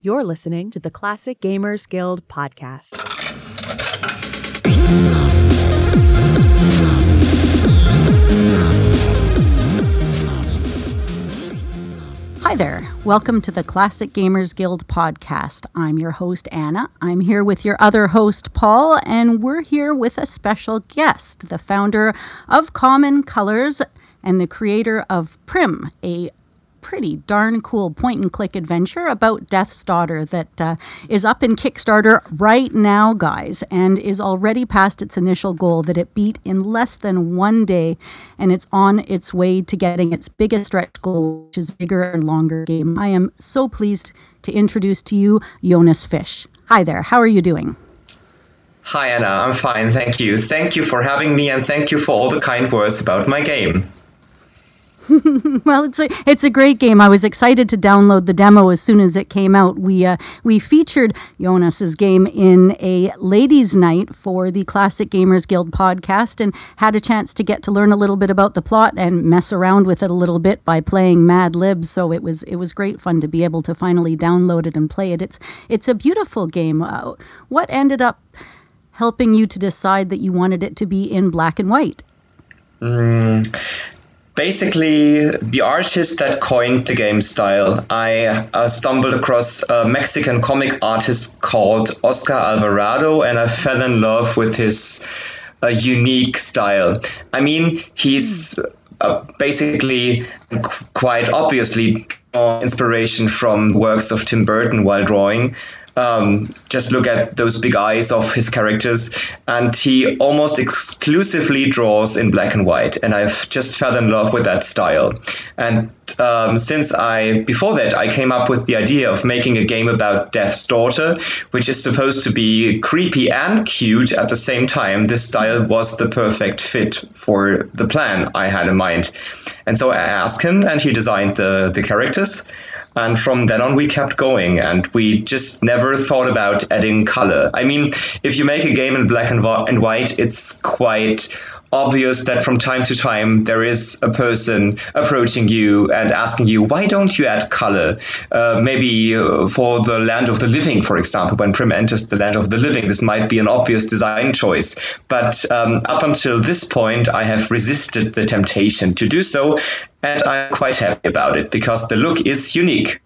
You're listening to the Classic Gamers Guild podcast. Hi there. Welcome to the Classic Gamers Guild podcast. I'm your host, Anna. I'm here with your other host, Paul, and we're here with a special guest, the founder of Common Colors and the creator of Prim, a pretty darn cool point and click adventure about Death's Daughter that uh, is up in Kickstarter right now, guys, and is already past its initial goal that it beat in less than one day, and it's on its way to getting its biggest stretch goal, which is bigger and longer game. I am so pleased to introduce to you Jonas Fisch. Hi there, how are you doing? Hi Anna, I'm fine, thank you. Thank you for having me and thank you for all the kind words about my game. well, it's a it's a great game. I was excited to download the demo as soon as it came out. We uh, we featured Jonas's game in a ladies' night for the Classic Gamers Guild podcast, and had a chance to get to learn a little bit about the plot and mess around with it a little bit by playing Mad Libs. So it was it was great fun to be able to finally download it and play it. It's it's a beautiful game. Uh, what ended up helping you to decide that you wanted it to be in black and white? Mm, basically the artist that coined the game style. I uh, stumbled across a Mexican comic artist called Oscar Alvarado, and I fell in love with his uh, unique style. I mean, he's uh, basically quite obviously inspiration from works of Tim Burton while drawing. Um, just look at those big eyes of his characters, and he almost exclusively draws in black and white. And I've just fell in love with that style. And um, since I, before that, I came up with the idea of making a game about Death's daughter, which is supposed to be creepy and cute at the same time. This style was the perfect fit for the plan I had in mind. And so I asked him, and he designed the, the characters. And from then on, we kept going and we just never thought about adding color. I mean, if you make a game in black and, white, it's quite obvious that from time to time there is a person approaching you and asking you, why don't you add color? Uh, maybe uh, for the land of the living, for example, when Prim enters the land of the living, this might be an obvious design choice. But um, up until this point, I have resisted the temptation to do so, and I'm quite happy about it because the look is unique.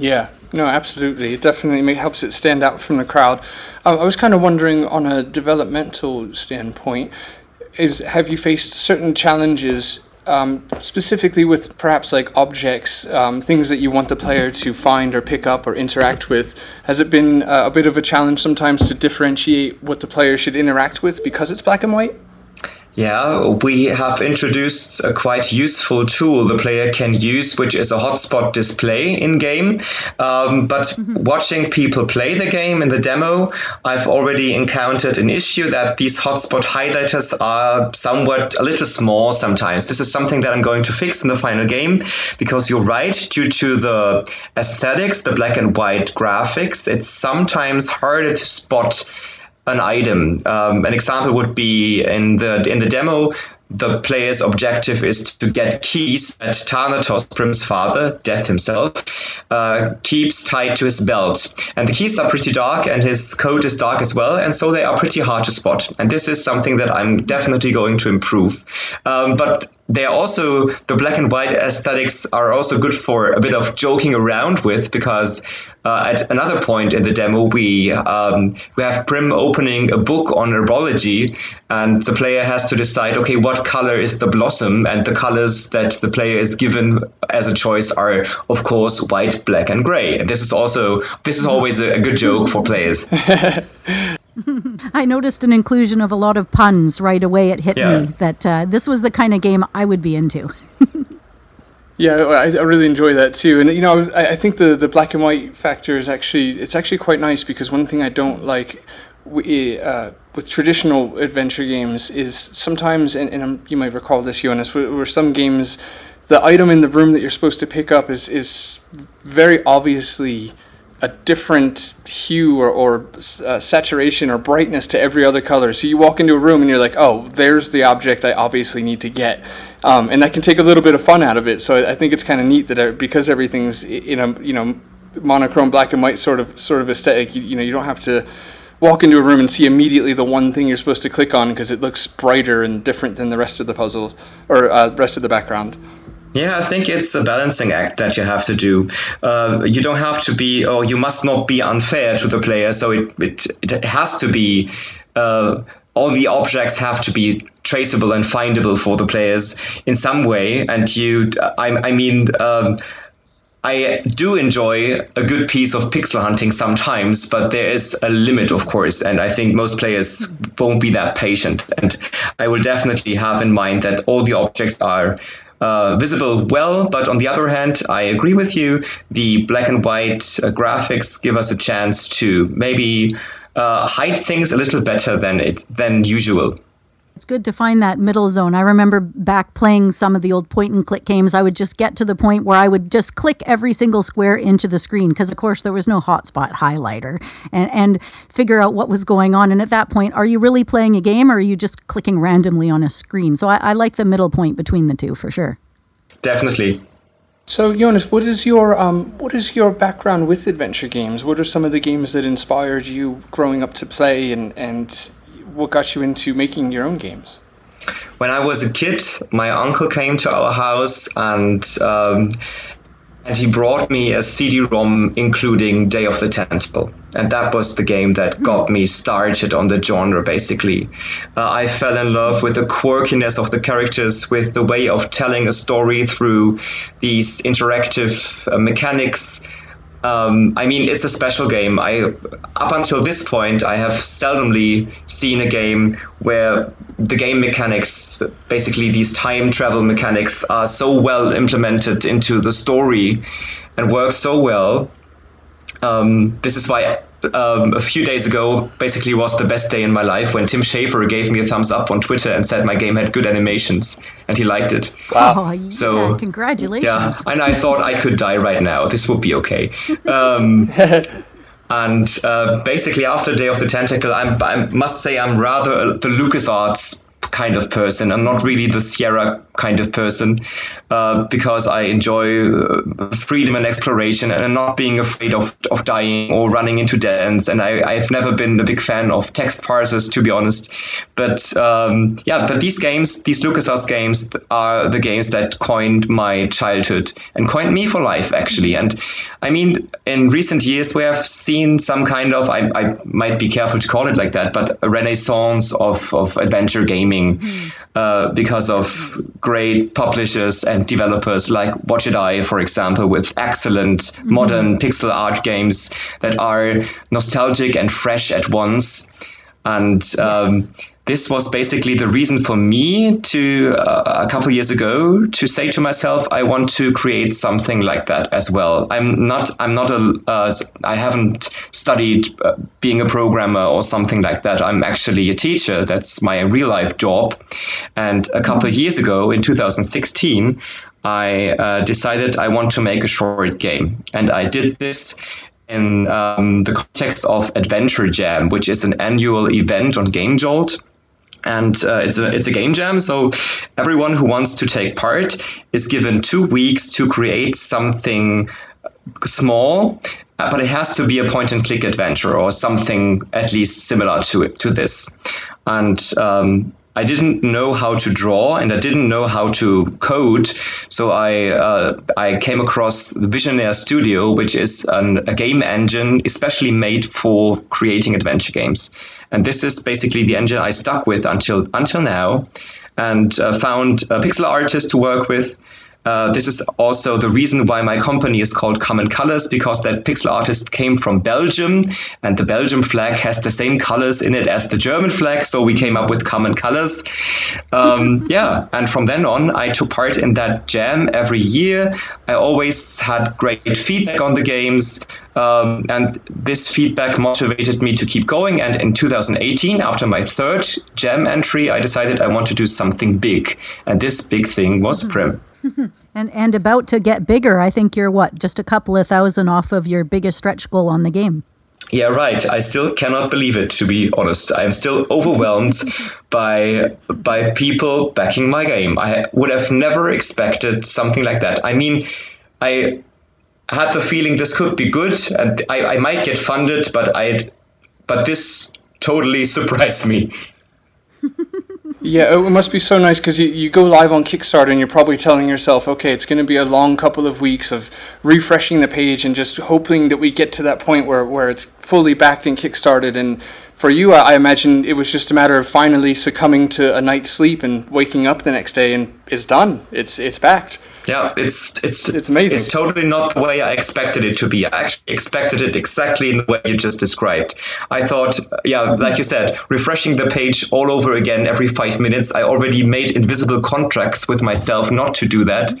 Yeah, no, absolutely. It definitely helps it stand out from the crowd. I was kind of wondering, on a developmental standpoint, is have you faced certain challenges, um, specifically with perhaps like objects, um, things that you want the player to find or pick up or interact with? Has it been uh, a bit of a challenge sometimes to differentiate what the player should interact with because it's black and white? Yeah, we have introduced a quite useful tool the player can use, which is a hotspot display in game. Um, but mm-hmm. watching people play the game in the demo, I've already encountered an issue that these hotspot highlighters are somewhat a little small sometimes. This is something that I'm going to fix in the final game because you're right, due to the aesthetics, the black and white graphics, it's sometimes harder to spot an item. Um, an example would be in the in the demo. The player's objective is to get keys that Thanatos, Prim's father, Death himself, uh, keeps tied to his belt. And the keys are pretty dark, and his coat is dark as well, and so they are pretty hard to spot. And this is something that I'm definitely going to improve. Um, but they are also the black and white aesthetics are also good for a bit of joking around with because uh, at another point in the demo we um, we have Prim opening a book on herbology and the player has to decide okay what color is the blossom and the colors that the player is given as a choice are of course white black and gray and this is also this is always a, a good joke for players I noticed an inclusion of a lot of puns right away. It hit yeah. me that uh, this was the kind of game I would be into. yeah, I, I, really enjoy that too. And you know, I, was, I, think the the black and white factor is actually it's actually quite nice because one thing I don't like. We, uh, with traditional adventure games is sometimes, and, and you might recall this, Jonas, where, where some games, the item in the room that you're supposed to pick up is is very obviously a different hue or, or uh, saturation or brightness to every other color. So you walk into a room and you're like, oh, there's the object I obviously need to get. Um, and that can take a little bit of fun out of it. So I think it's kind of neat that uh, because everything's in a, you know, monochrome black and white sort of sort of aesthetic. You, you know, you don't have to walk into a room and see immediately the one thing you're supposed to click on because it looks brighter and different than the rest of the puzzle or uh, rest of the background. Yeah, I think it's a balancing act that you have to do. Uh, you don't have to be, or you must not be unfair to the player. So it it, it has to be. Uh, all the objects have to be traceable and findable for the players in some way. And you, I, I mean. Um, I do enjoy a good piece of pixel hunting sometimes, but there is a limit, of course, and I think most players won't be that patient. And I will definitely have in mind that all the objects are uh, visible well, but on the other hand, I agree with you. The black and white uh, graphics give us a chance to maybe uh, hide things a little better than it than usual. It's good to find that middle zone. I remember back playing some of the old point and click games, I would just get to the point where I would just click every single square into the screen because, of course, there was no hotspot highlighter and, and figure out what was going on. And at that point, are you really playing a game or are you just clicking randomly on a screen? So I, I like the middle point between the two for sure. Definitely. So Jonas, what is your um, what is your background with adventure games? What are some of the games that inspired you growing up to play, and and what got you into making your own games? When I was a kid, my uncle came to our house and um, and he brought me a CD-ROM including Day of the Tentacle, and that was the game that got me started on the genre. Basically, uh, I fell in love with the quirkiness of the characters, with the way of telling a story through these interactive uh, mechanics um, I mean, it's a special game. I up until this point, I have seldomly seen a game where the game mechanics, basically these time travel mechanics, are so well implemented into the story and work so well. Um, this is why um, a few days ago basically was the best day in my life when Tim Schafer gave me a thumbs up on Twitter and said my game had good animations and he liked it. Wow. Oh, yeah, so congratulations. Yeah, and I thought I could die right now. This would be okay. Um, and uh, basically after the Day of the Tentacle, I'm, I must say I'm rather the LucasArts kind of person. I'm not really the Sierra kind of person uh, because I enjoy uh, freedom and exploration and not being afraid of, of dying or running into dead ends. And I, I've never been a big fan of text parsers, to be honest. But um, yeah, but these games, these LucasArts games, are the games that coined my childhood and coined me for life, actually. And I mean, in recent years, we have seen some kind of, I, I might be careful to call it like that, but a renaissance of, of adventure gaming mm. uh, because of great publishers and developers like Wadjet Eye, for example, with excellent mm. modern pixel art games that are nostalgic and fresh at once. And um, yes this was basically the reason for me to uh, a couple years ago to say to myself i want to create something like that as well. I'm not i'm not a uh, i haven't studied uh, being a programmer or something like that. I'm actually a teacher. That's my real life job. And a couple of years ago in 2016 I uh, decided I want to make a short game. And I did this in um, the context of Adventure Jam, which is an annual event on Game Jolt and uh, it's a it's a game jam. So everyone who wants to take part is given two weeks to create something small, uh, but it has to be a point and click adventure or something at least similar to it to this. And um, I didn't know how to draw and I didn't know how to code, so I uh, I came across Visionaire Studio, which is an, a game engine especially made for creating adventure games. And this is basically the engine I stuck with until until now, and uh, found a pixel artist to work with. Uh, this is also the reason why my company is called Common Colors because that pixel artist came from Belgium and the Belgium flag has the same colors in it as the German flag. So we came up with Common Colors. Um, yeah, and from then on, I took part in that jam every year. I always had great feedback on the games. Um, and this feedback motivated me to keep going. And in 2018, after my third jam entry, I decided I want to do something big. And this big thing was mm-hmm. And and about to get bigger. I think you're what, just a couple of thousand off of your biggest stretch goal on the game. Yeah, right. I still cannot believe it. To be honest, I'm still overwhelmed by by people backing my game. I would have never expected something like that. I mean, I had the feeling this could be good, and I, I might get funded, but I, but this totally surprised me. Yeah, it must be so nice because you, you go live on Kickstarter and you're probably telling yourself, okay, it's going to be a long couple of weeks of refreshing the page and just hoping that we get to that point where, where it's fully backed and kickstarted. And for you, I, I imagine it was just a matter of finally succumbing to a night's sleep and waking up the next day and it's done. It's it's backed. Yeah, it's it's It's amazing. It's totally not the way I expected it to be. I actually expected it exactly in the way you just described. I thought, yeah, like you said, refreshing the page all over again every five minutes. I already made invisible contracts with myself not to do that,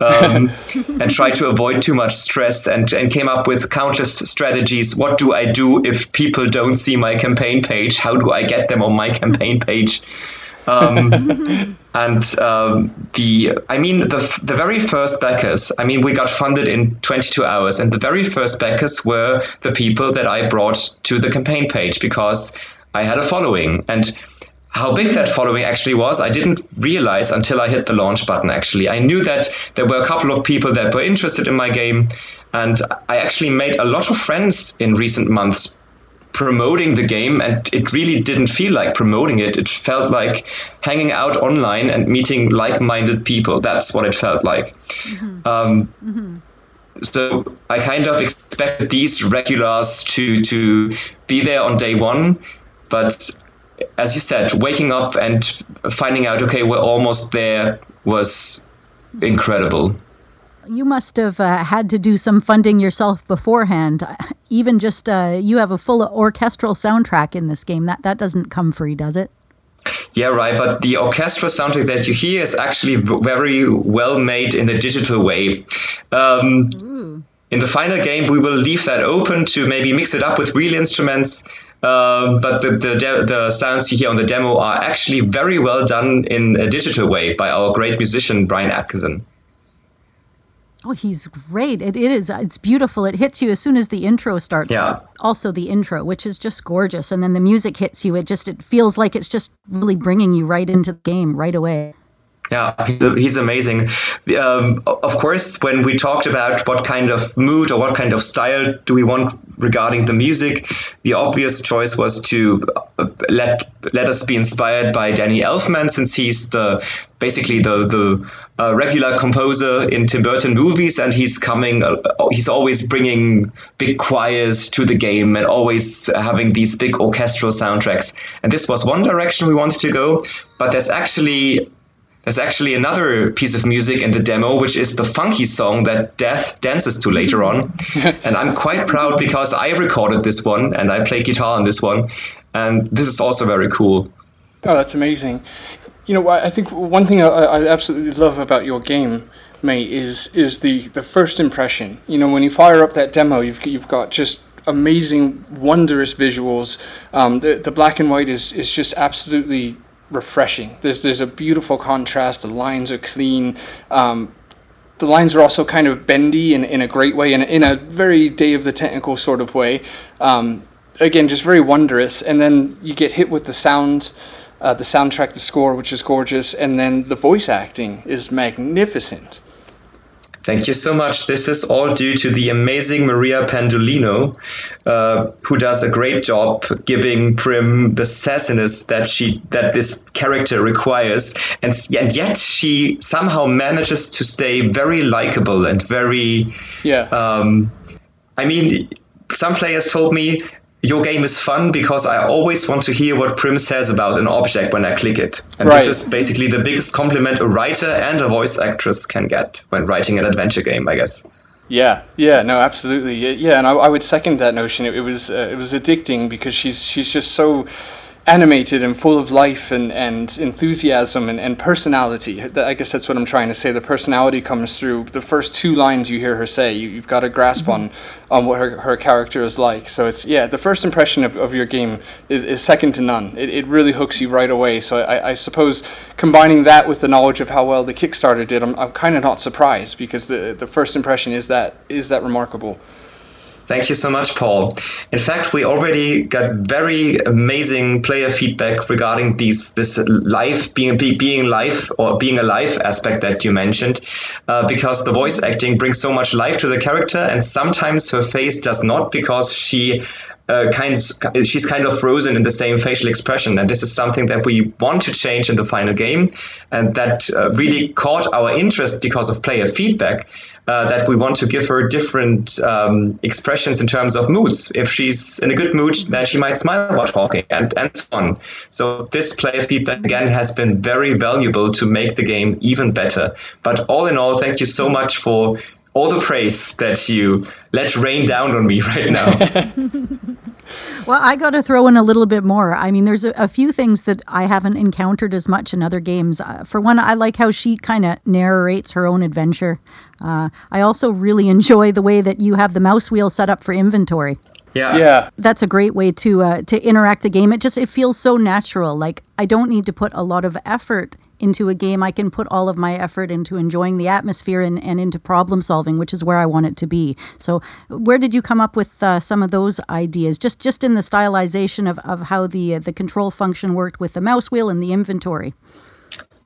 um, and try to avoid too much stress. And and came up with countless strategies. What do I do if people don't see my campaign page? How do I get them on my campaign page? Um, and um, the I mean the the very first backers. I mean we got funded in 22 hours, and the very first backers were the people that I brought to the campaign page because I had a following and. How big that following actually was, I didn't realize until I hit the launch button. Actually, I knew that there were a couple of people that were interested in my game, and I actually made a lot of friends in recent months promoting the game and it really didn't feel like promoting it. It felt like hanging out online and meeting like-minded people. That's what it felt like. Um, so i kind of expected these regulars to to be there on day one but as you said waking up and finding out okay we're almost there was incredible You must have uh, had to do some funding yourself beforehand. Even just uh, you have a full orchestral soundtrack in this game. That that doesn't come free, does it? Yeah, right. But the orchestral soundtrack that you hear is actually very well made in a digital way. Um, in the final game, we will leave that open to maybe mix it up with real instruments. Um, but the, the, de- the sounds you hear on the demo are actually very well done in a digital way by our great musician, Brian Atkinson. Oh, he's great. It, it is. It's beautiful. It hits you as soon as the intro starts. Yeah. Also, the intro, which is just gorgeous, and then the music hits you. It just it feels like it's just really bringing you right into the game right away. Yeah, he's, amazing. Um, of course, when we talked about what kind of mood or what kind of style do we want regarding the music, the obvious choice was to uh, let let us be inspired by Danny Elfman, since he's the basically the the uh, regular composer in Tim Burton movies, and he's coming. Uh, he's always bringing big choirs to the game and always having these big orchestral soundtracks. And this was one direction we wanted to go, but there's actually there's actually another piece of music in the demo, which is the funky song that Death dances to later on. and I'm quite proud because I recorded this one and I play guitar on this one. And this is also very cool. Oh, that's amazing. You know, I think one thing I, I absolutely love about your game, mate, is is the the first impression. You know, when you fire up that demo, you've you've got just amazing, wondrous visuals. Um, the the black and white is is just absolutely refreshing. There's there's a beautiful contrast. The lines are clean. Um, the lines are also kind of bendy in, in a great way, and in a very Day of the Tentacle sort of way. Um, again, just very wondrous. And then you get hit with the sound, uh, the soundtrack, the score, which is gorgeous, and then the voice acting is magnificent. Thank you so much. This is all due to the amazing Maria Pandolino, uh, who does a great job giving Prim the sassiness that she that this character requires, and and yet she somehow manages to stay very likable and very. Yeah. Um, I mean, some players told me your game is fun because I always want to hear what Prim says about an object when I click it. And Right. this is basically the biggest compliment a writer and a voice actress can get when writing an adventure game, I guess. Yeah, yeah, no, absolutely, Yeah, and I, I would second that notion. It, it was uh, it was addicting because she's she's just so animated and full of life and, and enthusiasm and, and personality. I guess that's what I'm trying to say. The personality comes through the first two lines you hear her say. You, you've got a grasp on mm-hmm. on what her, her character is like. So it's yeah, the first impression of, of your game is, is second to none. It, it really hooks you right away. So I, I suppose combining that with the knowledge of how well the Kickstarter did, I'm, I'm kind of not surprised because the the first impression is that is that remarkable. Thank you so much, Paul. In fact, we already got very amazing player feedback regarding these this live being being live or being alive aspect that you mentioned, uh, because the voice acting brings so much life to the character, and sometimes her face does not because she uh, kind of, she's kind of frozen in the same facial expression, and this is something that we want to change in the final game, and that uh, really caught our interest because of player feedback. Uh, that we want to give her different um, expressions in terms of moods. If she's in a good mood, then she might smile while talking, and and so on. So this player feedback again has been very valuable to make the game even better. But all in all, thank you so much for all the praise that you let rain down on me right now. well, I got to throw in a little bit more. I mean, there's a, a few things that I haven't encountered as much in other games. Uh, for one, I like how she kind of narrates her own adventure. Uh, I also really enjoy the way that you have the mouse wheel set up for inventory. Yeah. Yeah. That's a great way to uh, to interact the game. It just it feels so natural. Like I don't need to put a lot of effort into a game, I can put all of my effort into enjoying the atmosphere and, and into problem solving, which is where I want it to be. So, where did you come up with uh, some of those ideas? Just just in the stylization of, of how the uh, the control function worked with the mouse wheel and the inventory.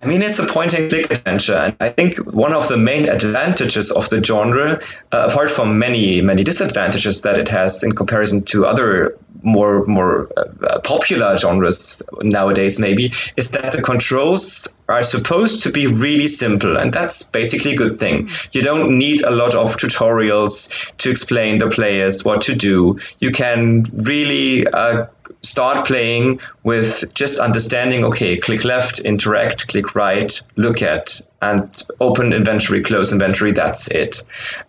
I mean, it's a point and click adventure. And I think one of the main advantages of the genre, uh, apart from many, many disadvantages that it has in comparison to other more, more uh, popular genres nowadays, maybe, is that the controls are supposed to be really simple. And that's basically a good thing. You don't need a lot of tutorials to explain the players what to do. You can really uh, start playing with just understanding okay click left interact click right look at and open inventory close inventory that's it.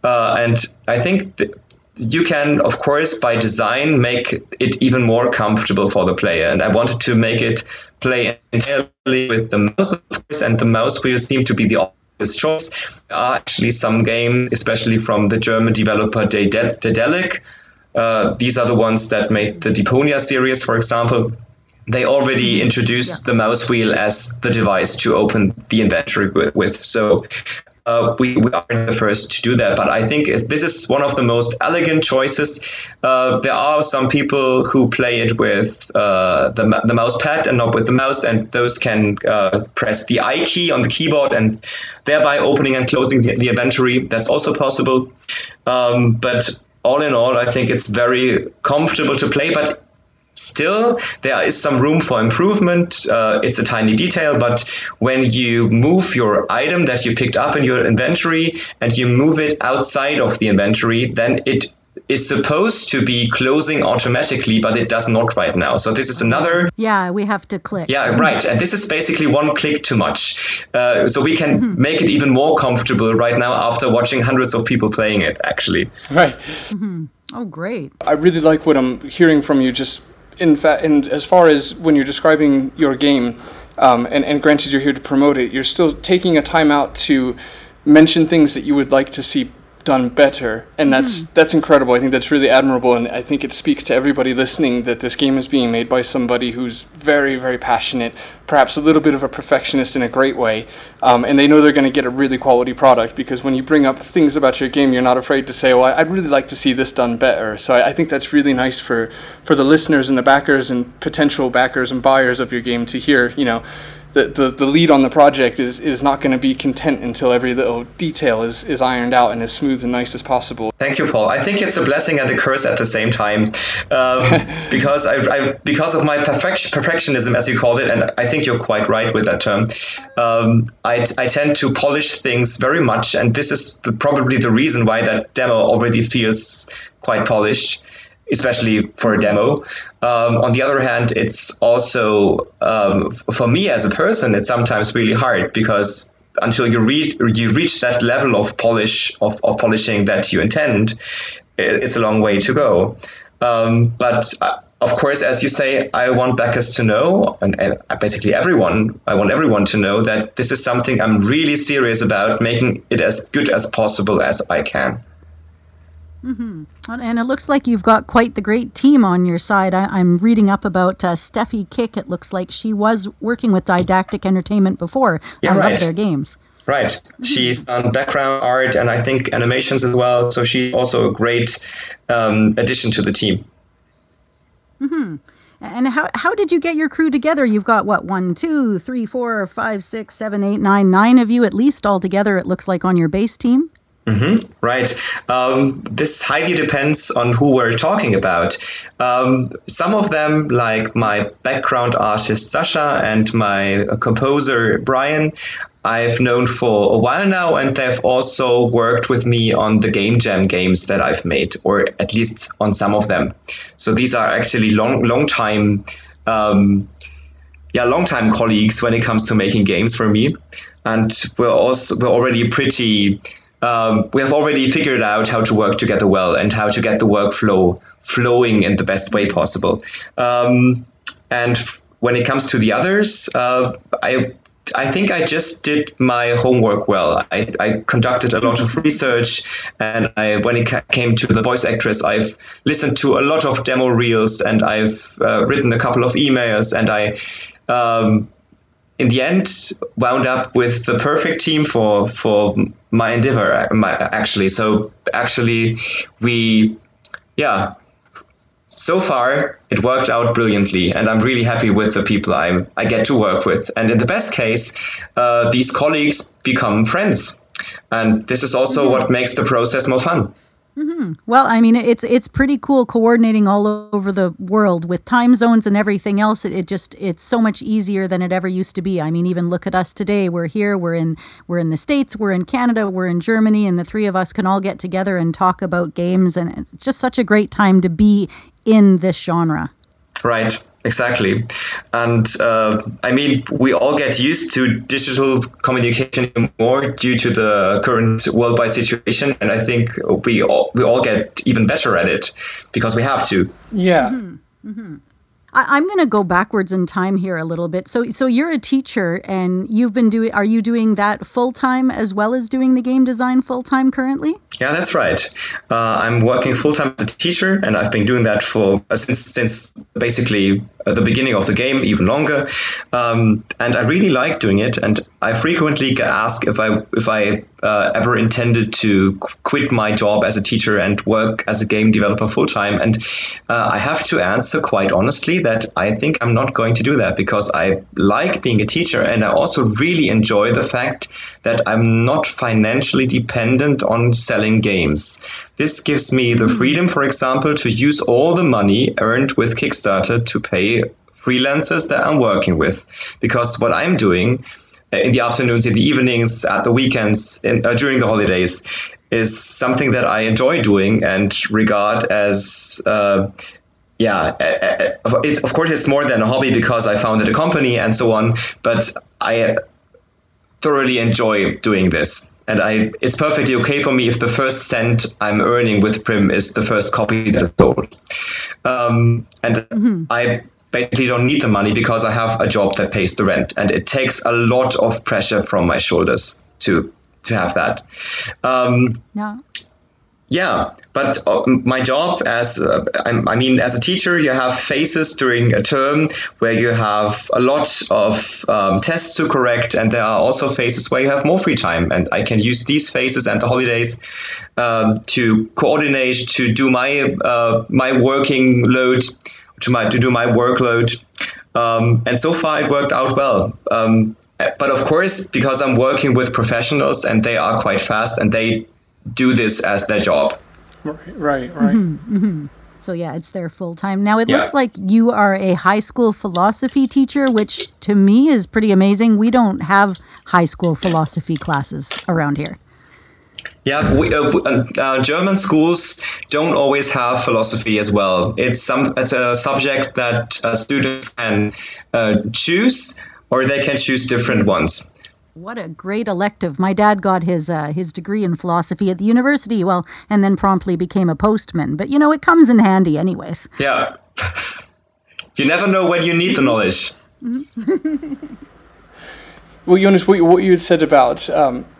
Uh, and i think th- you can of course by design make it even more comfortable for the player. And i wanted to make it play entirely with the mouse of course and the mouse wheel seemed to be the obvious choice. There are actually some games especially from the german developer Daedalic uh, these are the ones that made the Deponia series, for example. They already introduced yeah. the mouse wheel as the device to open the inventory with. with. So uh, we, we, are the first to do that. But I think this is one of the most elegant choices. Uh, there are some people who play it with uh, the, the mouse pad and not with the mouse, and those can uh, press the I key on the keyboard and thereby opening and closing the, the inventory. That's also possible. Um, but all in all, I think it's very comfortable to play, but still there is some room for improvement. Uh, it's a tiny detail but when you move your item that you picked up in your inventory and you move it outside of the inventory then it is supposed to be closing automatically, but it does not right now. So this is another. Yeah, we have to click. Yeah, right. And this is basically one click too much. Uh, so we can mm-hmm. make it even more comfortable right now after watching hundreds of people playing it, actually. Right. Mm-hmm. Oh, great. I really like what I'm hearing from you. Just in fact, and as far as when you're describing your game, um, and, and granted you're here to promote it, you're still taking a time out to mention things that you would like to see done better and that's mm. that's incredible i think that's really admirable and i think it speaks to everybody listening that this game is being made by somebody who's very very passionate perhaps a little bit of a perfectionist in a great way um, and they know they're going to get a really quality product because when you bring up things about your game you're not afraid to say well i'd really like to see this done better so I, I think that's really nice for for the listeners and the backers and potential backers and buyers of your game to hear you know the, the, the lead on the project is, is not going to be content until every little detail is, is ironed out and as smooth and nice as possible. Thank you, Paul. I think it's a blessing and a curse at the same time um, because I, I, because of my perfection, perfectionism, as you called it, and I think you're quite right with that term. Um, I, I tend to polish things very much, and this is the, probably the reason why that demo already feels quite polished especially for a demo. Um, on the other hand, it's also um, for me as a person, it's sometimes really hard because until you reach you reach that level of polish of, of polishing that you intend, it's a long way to go. Um, but uh, of course, as you say, I want backers to know, and, and, basically everyone, I want everyone to know that this is something I'm really serious about, making it as good as possible as I can. Mm-hmm. And it looks like you've got quite the great team on your side. I, am reading up about uh, Steffi Kick. It looks like she was working with Daedalic Entertainment before yeah, on right. their games. Right. Mm-hmm. She's done background art and I think animations as well. So she's also a great um, addition to the team. Hmm. And how how did you get your crew together? You've got what one, two, three, four, five, six, seven, eight, nine, nine of you at least all together. It looks like on your base team. Mm-hmm, right. Um, this highly depends on who we're talking about. Um, some of them, like my background artist Sasha and my composer Brian, I've known for a while now, and they've also worked with me on the Game Jam games that I've made, or at least on some of them. So these are actually long, long time, um, yeah, long time colleagues when it comes to making games for me, and we're also we're already pretty. Um, we have already figured out how to work together well and how to get the workflow flowing in the best way possible. Um, and when it comes to the others, uh, I I think I just did my homework well. I, I, conducted a lot of research, and I, when it ca- came to the voice actress, I've listened to a lot of demo reels, and I've uh, written a couple of emails, and I, um, in the end, wound up with the perfect team for for my endeavor. My, actually, so actually, we, yeah, so far it worked out brilliantly and i'm really happy with the people i i get to work with and in the best case uh, these colleagues become friends and this is also mm-hmm. what makes the process more fun Mm-hmm. Well, I mean, it's it's pretty cool coordinating all over the world with time zones and everything else. It, it, just it's so much easier than it ever used to be. I mean, even look at us today. We're here. We're in we're in the states. We're in Canada. We're in Germany, and the three of us can all get together and talk about games. And it's just such a great time to be in this genre. Right. Exactly. And uh, I mean, we all get used to digital communication more due to the current worldwide situation. And I think we all, we all get even better at it because we have to. Yeah. Mm-hmm. Mm-hmm. I, am going to go backwards in time here a little bit. So, so you're a teacher, and you've been doing. Are you doing that full time as well as doing the game design full time currently? Yeah, that's right. Uh, I'm working full time as a teacher, and I've been doing that for uh, since since basically at the beginning of the game, even longer. Um, and I really like doing it. And I frequently get asked if I if I uh, ever intended to quit my job as a teacher and work as a game developer full time. And uh, I have to answer quite honestly that I think I'm not going to do that because I like being a teacher, and I also really enjoy the fact that I'm not financially dependent on selling games. This gives me the hmm. freedom, for example, to use all the money earned with Kickstarter to pay freelancers that I'm working with. Because what I'm doing uh, in the afternoons, in the evenings, at the weekends, in, uh, during the holidays, is something that I enjoy doing and regard as. Uh, yeah, uh, uh, it's, of course, it's more than a hobby because I founded a company and so on. But I thoroughly enjoy doing this. And I, it's perfectly okay for me if the first cent I'm earning with Prim is the first copy that is sold. Um, and mm-hmm. I basically don't need the money because I have a job that pays the rent, and it takes a lot of pressure from my shoulders to to have that. Um, no. Yeah, but uh, my job as uh, I mean, as a teacher, you have phases during a term where you have a lot of um, tests to correct, and there are also phases where you have more free time. And I can use these phases and the holidays um, to coordinate, to do my uh, my working load, to my to do my workload. Um, and so far, it worked out well. Um, but of course, because I'm working with professionals and they are quite fast and they do this as their job. Right, right, right. Mm-hmm, mm-hmm. So yeah, it's their full time. Now it yeah. looks like you are a high school philosophy teacher, which to me is pretty amazing. We don't have high school philosophy classes around here. Yeah, we, uh, uh, uh, German schools don't always have philosophy as well. It's some it's a subject that uh, students can uh, choose, or they can choose different ones. What a great elective. My dad got his uh, his degree in philosophy at the university, well, and then promptly became a postman. But you know, it comes in handy anyways. Yeah. you never know when you need the knowledge. well, Jonas, what, what you had said about um, you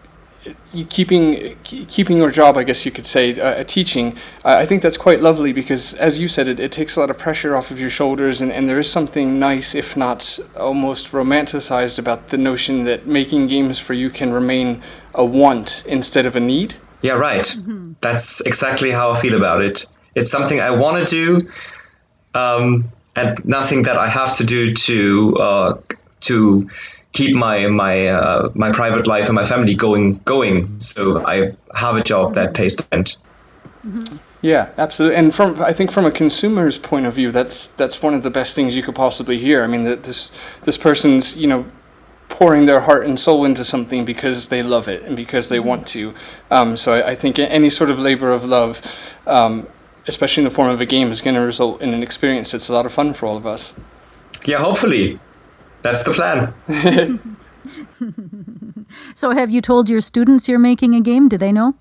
keeping keeping your job, I guess you could say, uh, teaching. Uh, I think that's quite lovely because, as you said, it, it takes a lot of pressure off of your shoulders, and, and there is something nice, if not almost romanticized, about the notion that making games for you can remain a want instead of a need. Yeah, right. Mm-hmm. That's exactly how I feel about it. It's something I want to do, um, and nothing that I have to do to uh, to keep my my uh, my private life and my family going going. So I have a job that pays the rent. Yeah, absolutely. And from I think from a consumer's point of view, that's that's one of the best things you could possibly hear. I mean, that this this person's you know pouring their heart and soul into something because they love it and because they want to. Um, so I, I, think any sort of labor of love, um, especially in the form of a game, is going to result in an experience that's a lot of fun for all of us. Yeah, hopefully. That's the plan. so, have you told your students you're making a game? Do they know?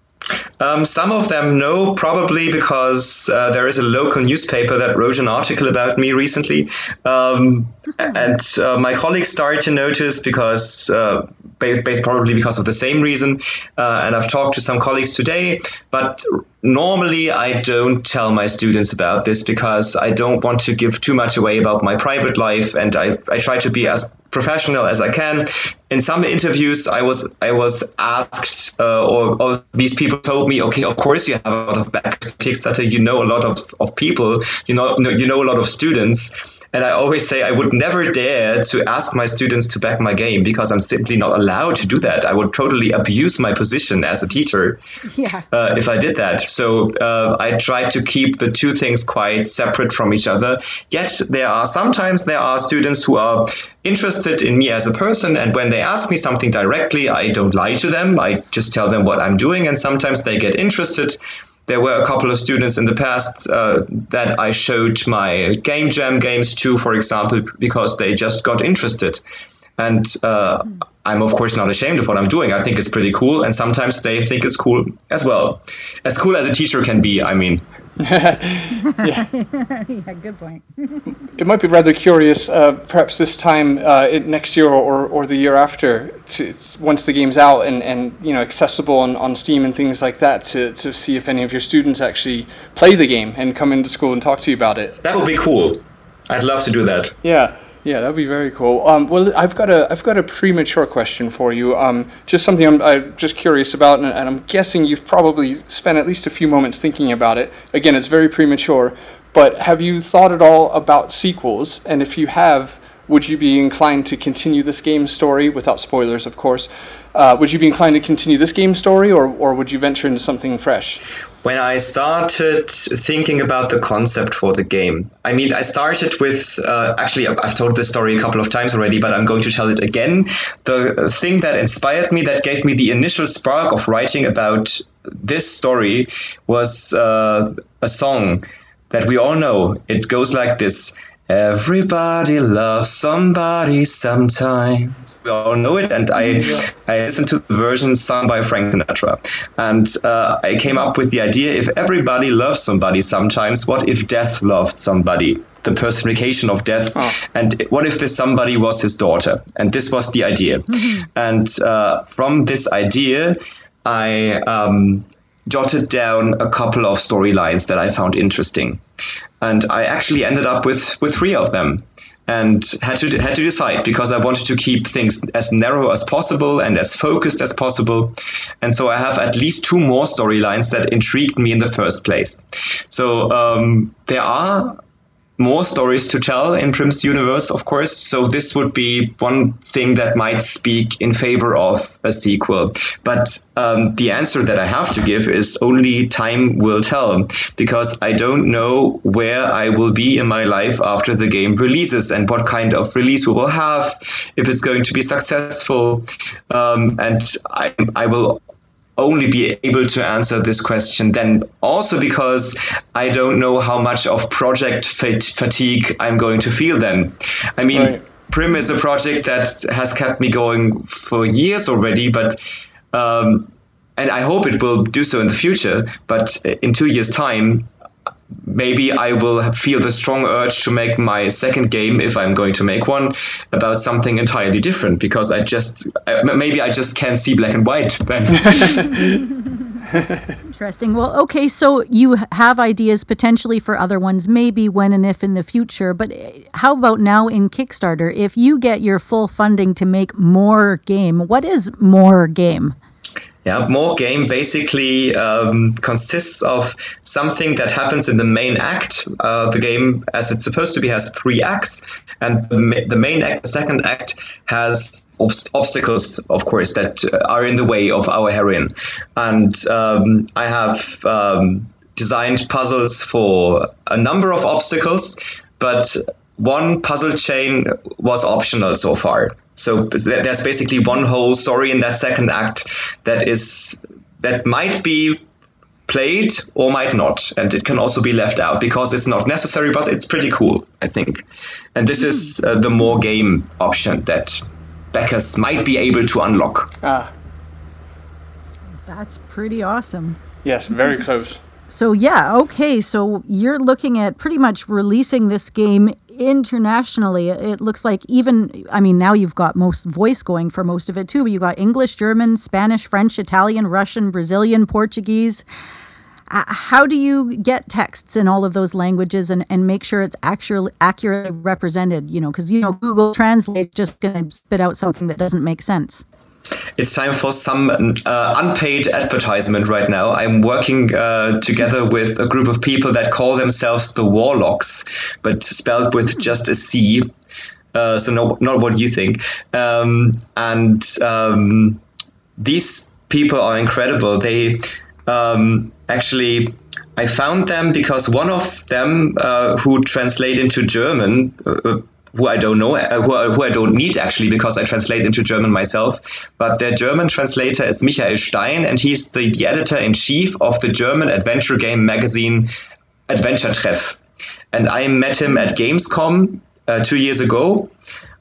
Um, some of them know, probably because uh, there is a local newspaper that wrote an article about me recently. Um, and uh, my colleagues started to notice because, uh, based, based probably because of the same reason. Uh, and I've talked to some colleagues today, but normally I don't tell my students about this because I don't want to give too much away about my private life. And I, I try to be as professional as I can. In some interviews, I was I was asked, uh, or, or, these people told me, okay, of course you have a lot of background, that you know a lot of, of people, you know you know a lot of students and I always say I would never dare to ask my students to back my game because I'm simply not allowed to do that. I would totally abuse my position as a teacher yeah. uh, if I did that. So uh, I try to keep the two things quite separate from each other. Yet there are sometimes there are students who are interested in me as a person, and when they ask me something directly, I don't lie to them. I just tell them what I'm doing, and sometimes they get interested there were a couple of students in the past uh, that I showed my game jam games to, for example, because they just got interested. And uh, I'm of course not ashamed of what I'm doing. I think it's pretty cool, and sometimes they think it's cool as well. As cool as a teacher can be, I mean. Yeah. yeah, good point. it might be rather curious, uh, perhaps this time uh, next year or, or the year after, to, once the game's out and, and you know accessible on, on Steam and things like that, to, to see if any of your students actually play the game and come into school and talk to you about it. That would be cool. I'd love to do that. Yeah. Yeah, that'd be very cool. Um, well, I've got a I've got a premature question for you. Um, just something I'm, I'm, just curious about, and, and, I'm guessing you've probably spent at least a few moments thinking about it. Again, it's very premature, but have you thought at all about sequels? And if you have, would you be inclined to continue this game story without spoilers, of course? Uh, would you be inclined to continue this game story, or or would you venture into something fresh? When I started thinking about the concept for the game, I mean, I started with uh, actually, I've told this story a couple of times already, but I'm going to tell it again. The thing that inspired me, that gave me the initial spark of writing about this story, was uh, a song that we all know. It goes like this Everybody loves somebody sometimes. We all know it, and I yeah. I listened to the version sung by Frank Sinatra, and uh, I came up with the idea: if everybody loves somebody sometimes, what if death loved somebody? The personification of death, oh. and what if this somebody was his daughter? And this was the idea, mm-hmm. and uh, from this idea, I um, jotted down a couple of storylines that I found interesting and I actually ended up with with three of them and had to had to decide because I wanted to keep things as narrow as possible and as focused as possible. And so I have at least two more storylines that intrigued me in the first place. So um, there are more stories to tell in Prim's universe, of course. So this would be one thing that might speak in favor of a sequel. But um, the answer that I have to give is only time will tell, because I don't know where I will be in my life after the game releases and what kind of release we will have, if it's going to be successful. Um, and I, I will only be able to answer this question then also because I don't know how much of project fatigue I'm going to feel then. I mean, right. Prim is a project that has kept me going for years already, but um, and I hope it will do so in the future. But in two years' time, maybe I will feel the strong urge to make my second game if I'm going to make one about something entirely different because I just maybe I just can't see black and white then. Interesting. Well, okay, so you have ideas potentially for other ones, maybe when and if in the future. But eh, how about now in Kickstarter? If you get your full funding to make more game, what is more game? Yeah, more game basically um, consists of something that happens in the main act. Uh, the game, as it's supposed to be, has three acts, and the, the main act, the second act, has ob- obstacles, of course, that are in the way of our heroine. And um, I have um, designed puzzles for a number of obstacles, but one puzzle chain was optional so far. So there's basically one whole story in that second act that is that might be played or might not, and it can also be left out because it's not necessary, but it's pretty cool, I think. And this is uh, the more game option that backers might be able to unlock. Ah. That's pretty awesome. Yes, very close. So yeah, okay. So you're looking at pretty much releasing this game internationally. It looks like even I mean now you've got most voice going for most of it too, but you got English, German, Spanish, French, Italian, Russian, Brazilian, Portuguese. Uh, how do you get texts in all of those languages and, and make sure it's actually accurately represented? You know, because you know Google Translate just going to spit out something that doesn't make sense. It's time for some uh, unpaid advertisement right now. I'm working uh, together with a group of people that call themselves the Warlocs, but spelled with just a C. Uh, so no, not what you think. Um, and um, these people are incredible. They um, actually I found them because one of them uh, who translate into German uh, who I don't know, uh, who, who I don't need actually because I translate into German myself. But their German translator is Michael Stein, and he's the, the editor in chief of the German adventure game magazine Adventure Treff. And I met him at Gamescom uh, two years ago,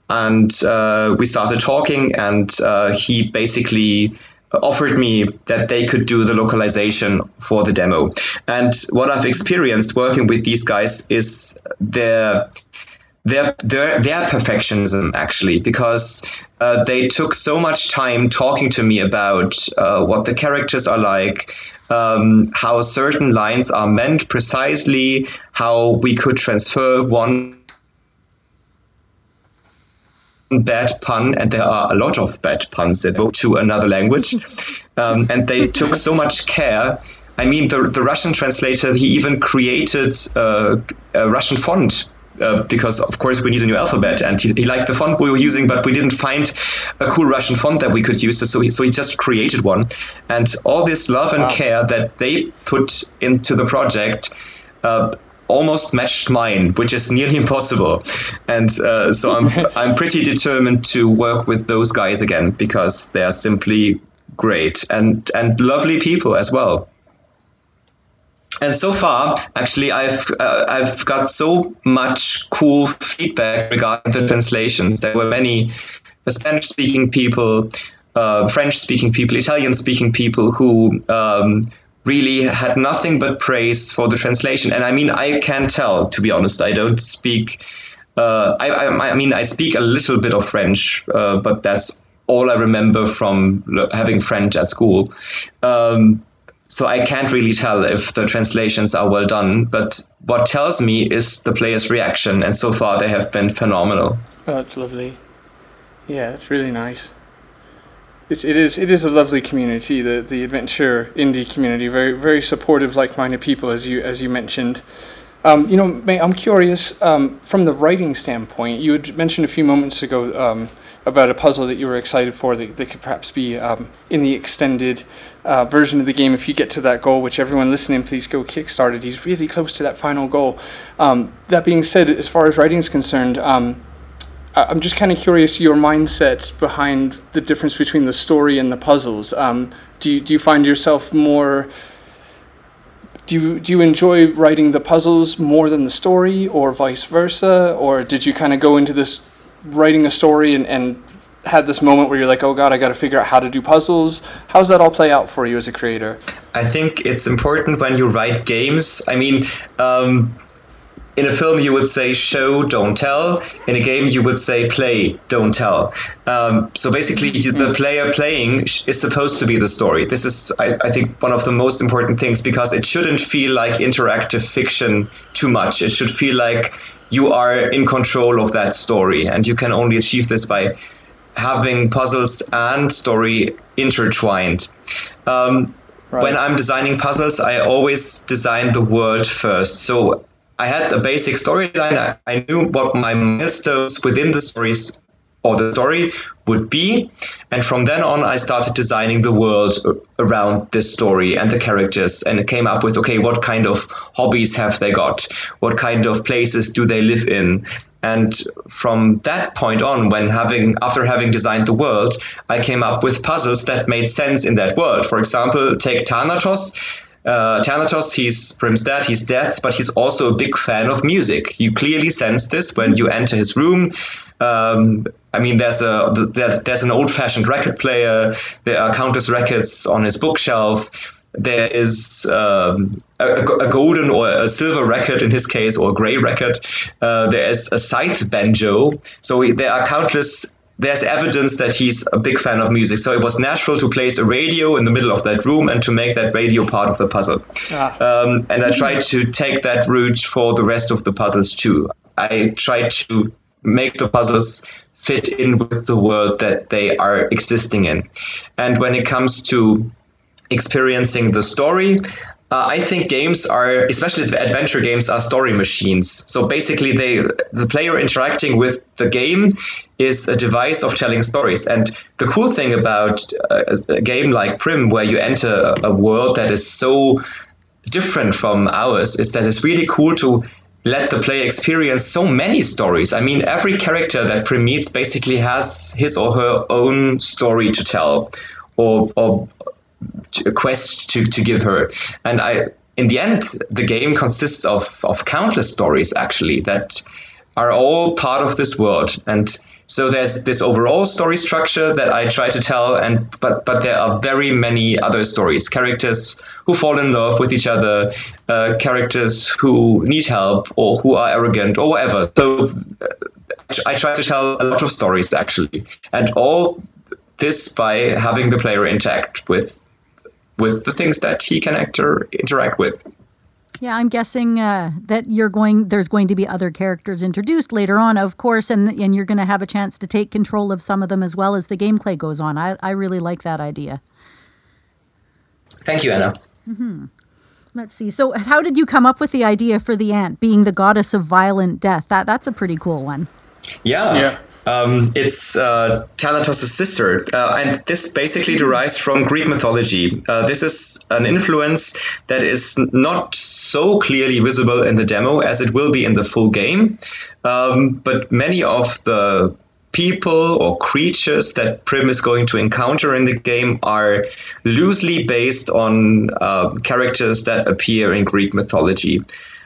and uh, we started talking, and uh, he basically offered me that they could do the localization for the demo. And what I've experienced working with these guys is their their their their perfectionism actually because uh, they took so much time talking to me about uh, what the characters are like um, how certain lines are meant precisely how we could transfer one bad pun and there are a lot of bad puns that go to another language. Um, and they took so much care. I mean, the, the Russian translator, he even created uh, a Russian font uh, because of course we need a new alphabet. And he, he, liked the font we were using but we didn't find a cool russian font that we could use. So he, so he just created one. And all this love and wow. care that they put into the project uh, almost matched mine which is nearly impossible. And uh, so i'm i'm pretty determined to work with those guys again because they are simply great and and lovely people as well and so far, actually, I've uh, I've got so much cool feedback regarding the translations. There were many Spanish-speaking people, uh, French-speaking people, Italian-speaking people who um, really had nothing but praise for the translation. And I mean, I can tell, to be honest, I don't speak. Uh, I, I, I, mean, I speak a little bit of French, uh, but that's all I remember from having French at school. Um, so I can't really tell if the translations are well done, but what tells me is the players' reaction, and so far they have been phenomenal. Oh, that's lovely. Yeah, it's really nice. It's, it is it is a lovely community, the the adventure indie community, very very supportive, like-minded people, as you as you mentioned. Um, you know, I'm curious um, from the writing standpoint. You had mentioned a few moments ago um, about a puzzle that you were excited for that, that could perhaps be um, in the extended uh, version of the game if you get to that goal, which everyone listening, please go Kickstarted. He's really close to that final goal. Um, that being said, as far as writing is concerned, um, I'm just kind of curious your mindset behind the difference between the story and the puzzles. Um, do, you, do you find yourself more do you do you enjoy writing the puzzles more than the story or vice versa or did you kind of go into this writing a story and, and had this moment where you're like, oh god, I got to figure out how to do puzzles? How does that all play out for you as a creator? I think it's important when you write games. I mean, um, in a film you would say show don't tell in a game you would say play don't tell um, so basically the player playing is supposed to be the story this is I, I, think one of the most important things because it shouldn't feel like interactive fiction too much it should feel like you are in control of that story and you can only achieve this by having puzzles and story intertwined um, Right. When I'm designing puzzles, I always design the world first. So I had a basic storyline. I knew what my milestones within the stories or the story would be. And from then on, I started designing the world around this story and the characters and came up with okay, what kind of hobbies have they got? What kind of places do they live in? And from that point on, when having after having designed the world, I came up with puzzles that made sense in that world. For example, take Thanatos uh, Thanatos, he's Prim's dad, he's death, but he's also a big fan of music. You clearly sense this when you enter his room. Um, I mean, there's a there's, there's an old-fashioned record player. There are countless records on his bookshelf. There is um, a, a, golden or a silver record in his case, or a gray record. Uh, there is a scythe banjo. So there are countless there's evidence that he's a big fan of music. So it was natural to place a radio in the middle of that room and to make that radio part of the puzzle. Ah. Um, and I tried to take that route for the rest of the puzzles too. I tried to make the puzzles fit in with the world that they are existing in. And when it comes to experiencing the story, uh, I think games are, especially adventure games, are story machines. So basically, they the player interacting with the game is a device of telling stories. And the cool thing about a, a game like Prim, where you enter a world that is so different from ours, is that it's really cool to let the player experience so many stories. I mean, every character that Prim meets basically has his or her own story to tell, or, or a quest to, to give her. And I, in the end, the game consists of, of countless stories actually that are all part of this world. And so there's this overall story structure that I try to tell, and but but there are very many other stories. Characters who fall in love with each other, uh, characters who need help or who are arrogant or whatever. So uh, I try to tell a lot of stories actually, and all this by having the player interact with with the things that he can act or interact with. Yeah, I'm guessing uh, that you're going. There's going to be other characters introduced later on, of course, and and you're going to have a chance to take control of some of them as well as the gameplay goes on. I I really like that idea. Thank you, Anna. Mm-hmm. Let's see. So, how did you come up with the idea for the aunt being the goddess of violent death? That that's a pretty cool one. Yeah. Yeah. Um, it's uh, Thanatos' sister, uh, and this basically derives from Greek mythology. Uh, this is an influence that is not so clearly visible in the demo as it will be in the full game, um, but many of the people or creatures that Prim is going to encounter in the game are loosely based on uh, characters that appear in Greek mythology.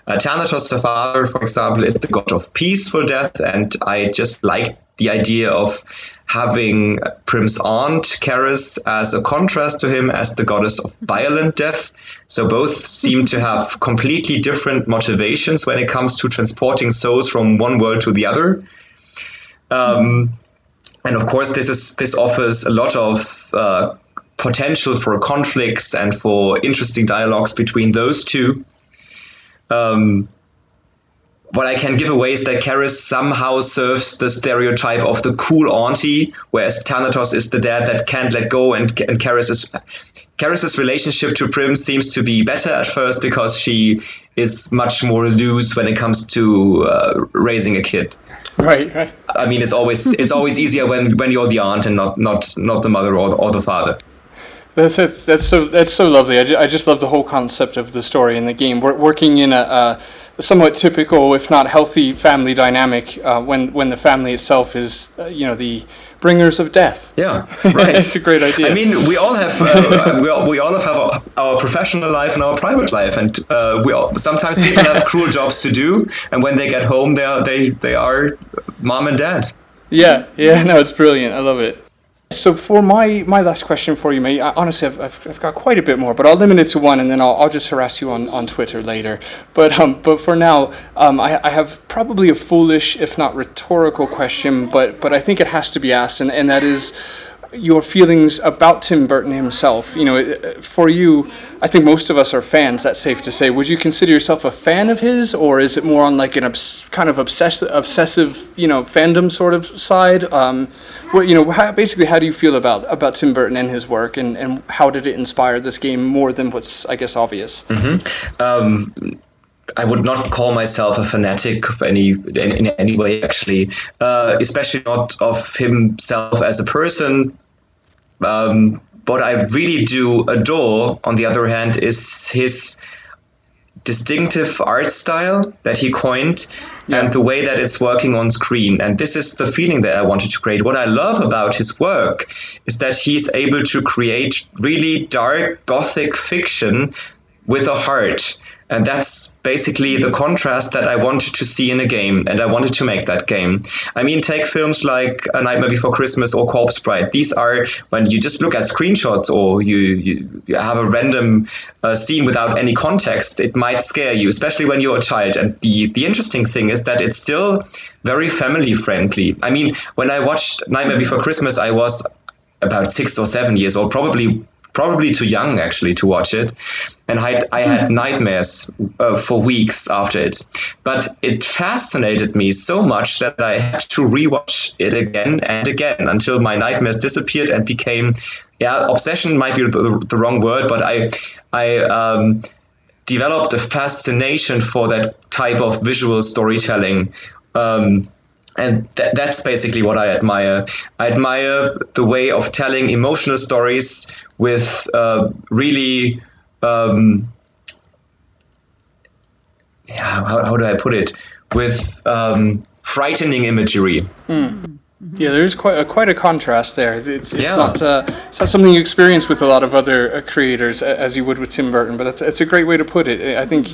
Uh, Thanatos, the father, for example, is the god of peaceful death, and I just like the idea of having Prim's aunt, Charis, as a contrast to him as the goddess of violent death. So both seem to have completely different motivations when it comes to transporting souls from one world to the other. Um, and of course, this is this offers a lot of uh, potential for conflicts and for interesting dialogues between those two. Um, what I can give away is that Charis somehow serves the stereotype of the cool auntie, whereas Thanatos is the dad that can't let go, and and Charis is relationship to Prim seems to be better at first because she is much more loose when it comes to uh, raising a kid. Right, right. I mean, it's always it's always easier when, when you're the aunt and not not not the mother or, or the father. That's, that's, that's so that's so lovely. I, ju- I just love the whole concept of the story in the game. We're working in a, a somewhat typical, if not healthy, family dynamic uh, when when the family itself is, uh, you know, the bringers of death. Yeah, right. it's a great idea. I mean, we all have uh, we, all, we all have our, our, professional life and our private life, and uh, we all, sometimes people have cruel jobs to do, and when they get home, they are they they are mom and dad. Yeah, yeah, no, it's brilliant. I love it. So for my, my last question for you, mate, I, honestly, I've, I've, I've, got quite a bit more, but I'll limit it to one, and then I'll, I'll just harass you on, on Twitter later. But um, but for now, um, I, I have probably a foolish, if not rhetorical, question, but but I think it has to be asked, and, and that is your feelings about Tim Burton himself. You know, for you, I think most of us are fans. That's safe to say. Would you consider yourself a fan of his, or is it more on like an obs- kind of obsessive, obsessive, you know, fandom sort of side? Um, what you know, how, basically, how do you feel about about Tim Burton and his work, and and how did it inspire this game more than what's I guess obvious? Mm-hmm. Um, I would not call myself a fanatic of any in, in any way, actually, uh, especially not of himself as a person. Um, what I really do adore, on the other hand, is his distinctive art style that he coined yeah. and the way that it's working on screen. And this is the feeling that I wanted to create. What I love about his work is that he's able to create really dark gothic fiction with a heart and that's basically the contrast that I wanted to see in a game, and I wanted to make that game. I mean, take films like A Nightmare Before Christmas or Corpse Bride. These are when you just look at screenshots or you, you, you have a random uh, scene without any context, it might scare you, especially when you're a child. And the, the interesting thing is that it's still very family friendly. I mean, when I watched Nightmare Before Christmas, I was about six or seven years old, probably probably too young actually to watch it, and I, I had hmm. nightmares uh, for weeks after it. But it fascinated me so much that I had to rewatch it again and again until my nightmares disappeared and became, yeah, obsession might be the, the wrong word, but I, I. Um, developed a fascination for that type of visual storytelling um, and th- that's basically what I admire. I admire the way of telling emotional stories with uh, really, um, yeah, how, how, do I put it? With um, frightening imagery. Mm. Yeah, there's quite a, quite a contrast there. It's, it's, yeah. not uh, it's not something you experience with a lot of other uh, creators as you would with Tim Burton, but that's it's a great way to put it. I think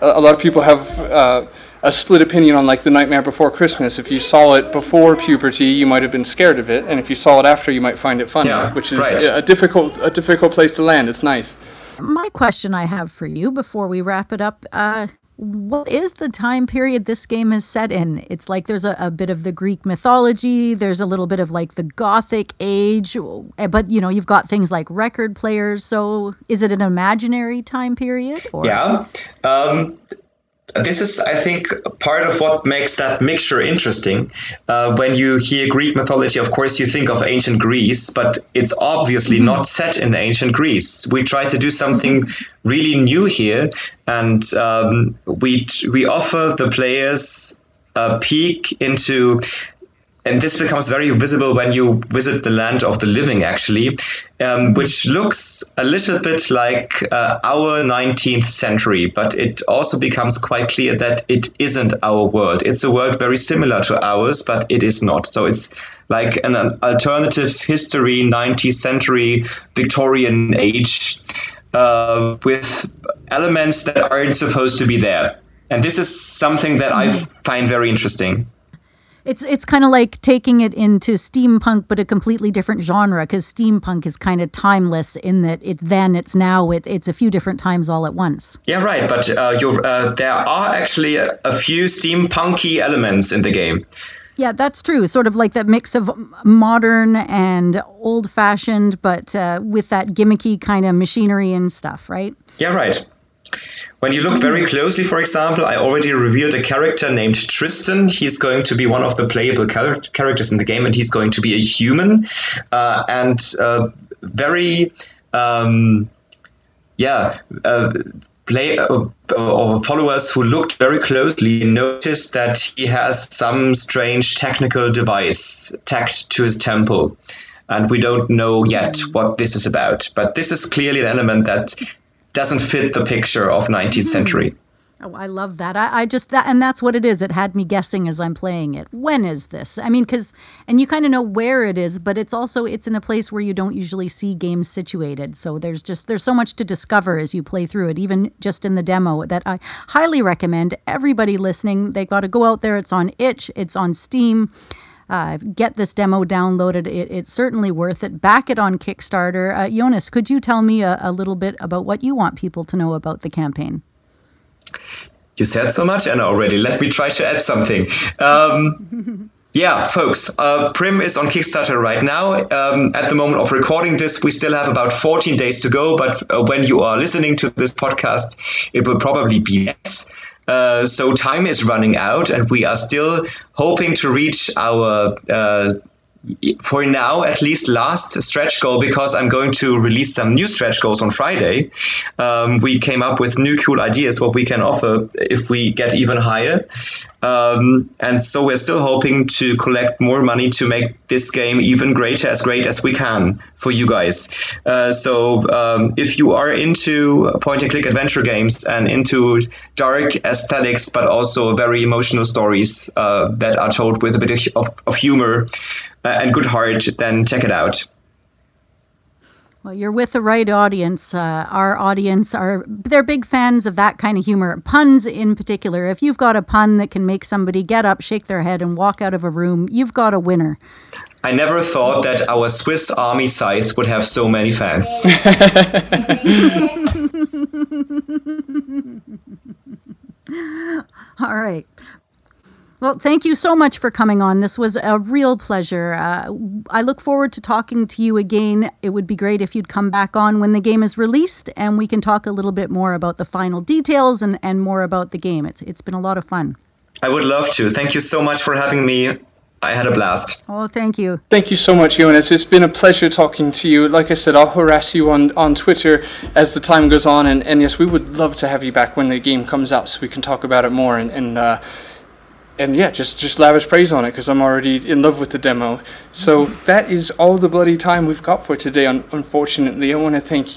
a, a lot of people have uh, a split opinion on like the Nightmare Before Christmas. If you saw it before puberty, you might have been scared of it, and if you saw it after, you might find it funny, yeah, which is right. a difficult a difficult place to land. It's nice. My question I have for you before we wrap it up. Uh, what is the time period this game is set in? It's like there's a, a, bit of the Greek mythology, there's a little bit of like the Gothic age, eh, but you know, you've got things like record players. So is it an imaginary time period? Or? Yeah. Um, this is, I think, part of what makes that mixture interesting. Uh, when you hear Greek mythology, of course, you think of ancient Greece, but it's obviously mm-hmm. not set in ancient Greece. We try to do something mm-hmm. really new here, and um, we we offer the players a peek into and this becomes very visible when you visit the land of the living, actually, um, which looks a little bit like uh, our 19th century, but it also becomes quite clear that it isn't our world. It's a world very similar to ours, but it is not. So it's like an alternative history, 19th century Victorian age, uh, with elements that aren't supposed to be there. And this is something that I find very interesting. It's it's kind of like taking it into steampunk, but a completely different genre because steampunk is kind of timeless in that it's then, it's now, it, it's a few different times all at once. Yeah, right. But uh, uh, there are actually a, a few steampunky elements in the game. Yeah, that's true. Sort of like that mix of modern and old fashioned, but uh, with that gimmicky kind of machinery and stuff, right? Yeah, right. When you look very closely, for example, I already revealed a character named Tristan. He's going to be one of the playable char- characters in the game, and he's going to be a human uh, and uh, very, um, yeah. Uh, play uh, or followers who looked very closely noticed that he has some strange technical device tacked to his temple and we don't know yet what this is about. But this is clearly an element that doesn't fit the picture of 19th hmm. century. Oh, I love that. I, I, just that, and that's what it is. It had me guessing as I'm playing it. When is this? I mean, because and you kind of know where it is, but it's also it's in a place where you don't usually see games situated. So there's just there's so much to discover as you play through it. Even just in the demo, that I highly recommend everybody listening. They got to go out there. It's on itch. It's on Steam. Uh, get this demo downloaded. It, it's certainly worth it. Back it on Kickstarter. Uh, Jonas, could you tell me a, a little bit about what you want people to know about the campaign? You said so much, and already. Let me try to add something. Um, yeah, folks, uh, Prim is on Kickstarter right now. Um, at the moment of recording this, we still have about 14 days to go, but uh, when you are listening to this podcast, it will probably be less. Uh, so time is running out, and we are still hoping to reach our uh, for now, at least last stretch goal, because I'm going to release some new stretch goals on Friday. Um, we came up with new cool ideas what we can offer if we get even higher. Um, and so we're still hoping to collect more money to make this game even greater, as great as we can for you guys. Uh, so um, if you are into point and click adventure games and into dark aesthetics, but also very emotional stories uh, that are told with a bit of, of humor uh, and good heart, then check it out. Well, you're with the right audience. Uh, our audience are they're big fans of that kind of humor, puns in particular. If you've got a pun that can make somebody get up, shake their head, and walk out of a room, you've got a winner. I never thought that our Swiss Army scythe would have so many fans. All right. Well, thank you so much for coming on. This was a real pleasure. Uh, I look forward to talking to you again. It would be great if you'd come back on when the game is released and we can talk a little bit more about the final details and, and more about the game. It's, it's been a lot of fun. I would love to. Thank you so much for having me. I had a blast. Oh, thank you. Thank you so much, Jonas. It's been a pleasure talking to you. Like I said, I'll harass you on, on Twitter as the time goes on. And, and yes, we would love to have you back when the game comes out so we can talk about it more and, and uh, and yeah, just just lavish praise on it because I'm already in love with the demo. So that is all the bloody time we've got for today. Un- unfortunately, I want to thank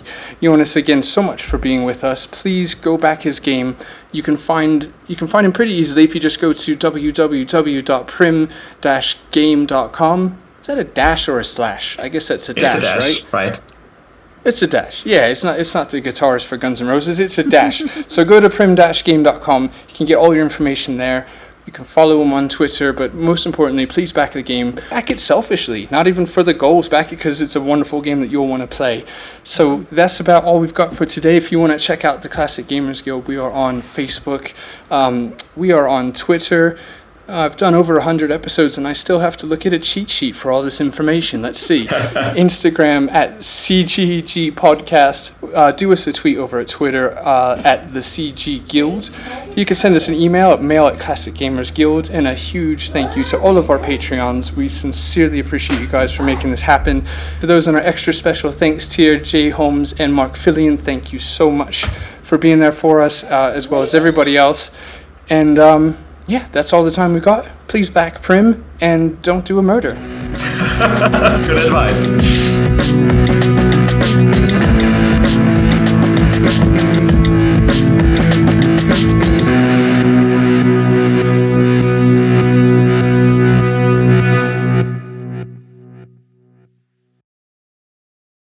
Jonas again so much for being with us. Please go back his game. You can find you can find him pretty easily if you just go to www.prim-game.com. Is that a dash or a slash? I guess that's a, dash, a dash, right? Right. It's a dash. Yeah, it's not it's not the guitarist for Guns N' Roses, it's a dash. so go to prim-game.com. You can get all your information there. You can follow him on Twitter, but most importantly, please back the game. Back it selfishly, not even for the goals, back it because it's a wonderful game that you'll want to play. So that's about all we've got for today. If you want to check out the Classic Gamers Guild, we are on Facebook, um, we are on Twitter. Uh, I've done over 100 episodes and I still have to look at a cheat sheet for all this information. Let's see. Instagram at CGG Podcast. Uh, do us a tweet over at Twitter uh, at the CG Guild. You can send us an email at mail at Classic Gamers Guild. And a huge thank you to all of our Patreons. We sincerely appreciate you guys for making this happen. To those on our extra special thanks tier, Jay Holmes and Mark Fillion, thank you so much for being there for us, uh, as well as everybody else. And, um, yeah, that's all the time we got. Please back Prim and don't do a murder. Good advice.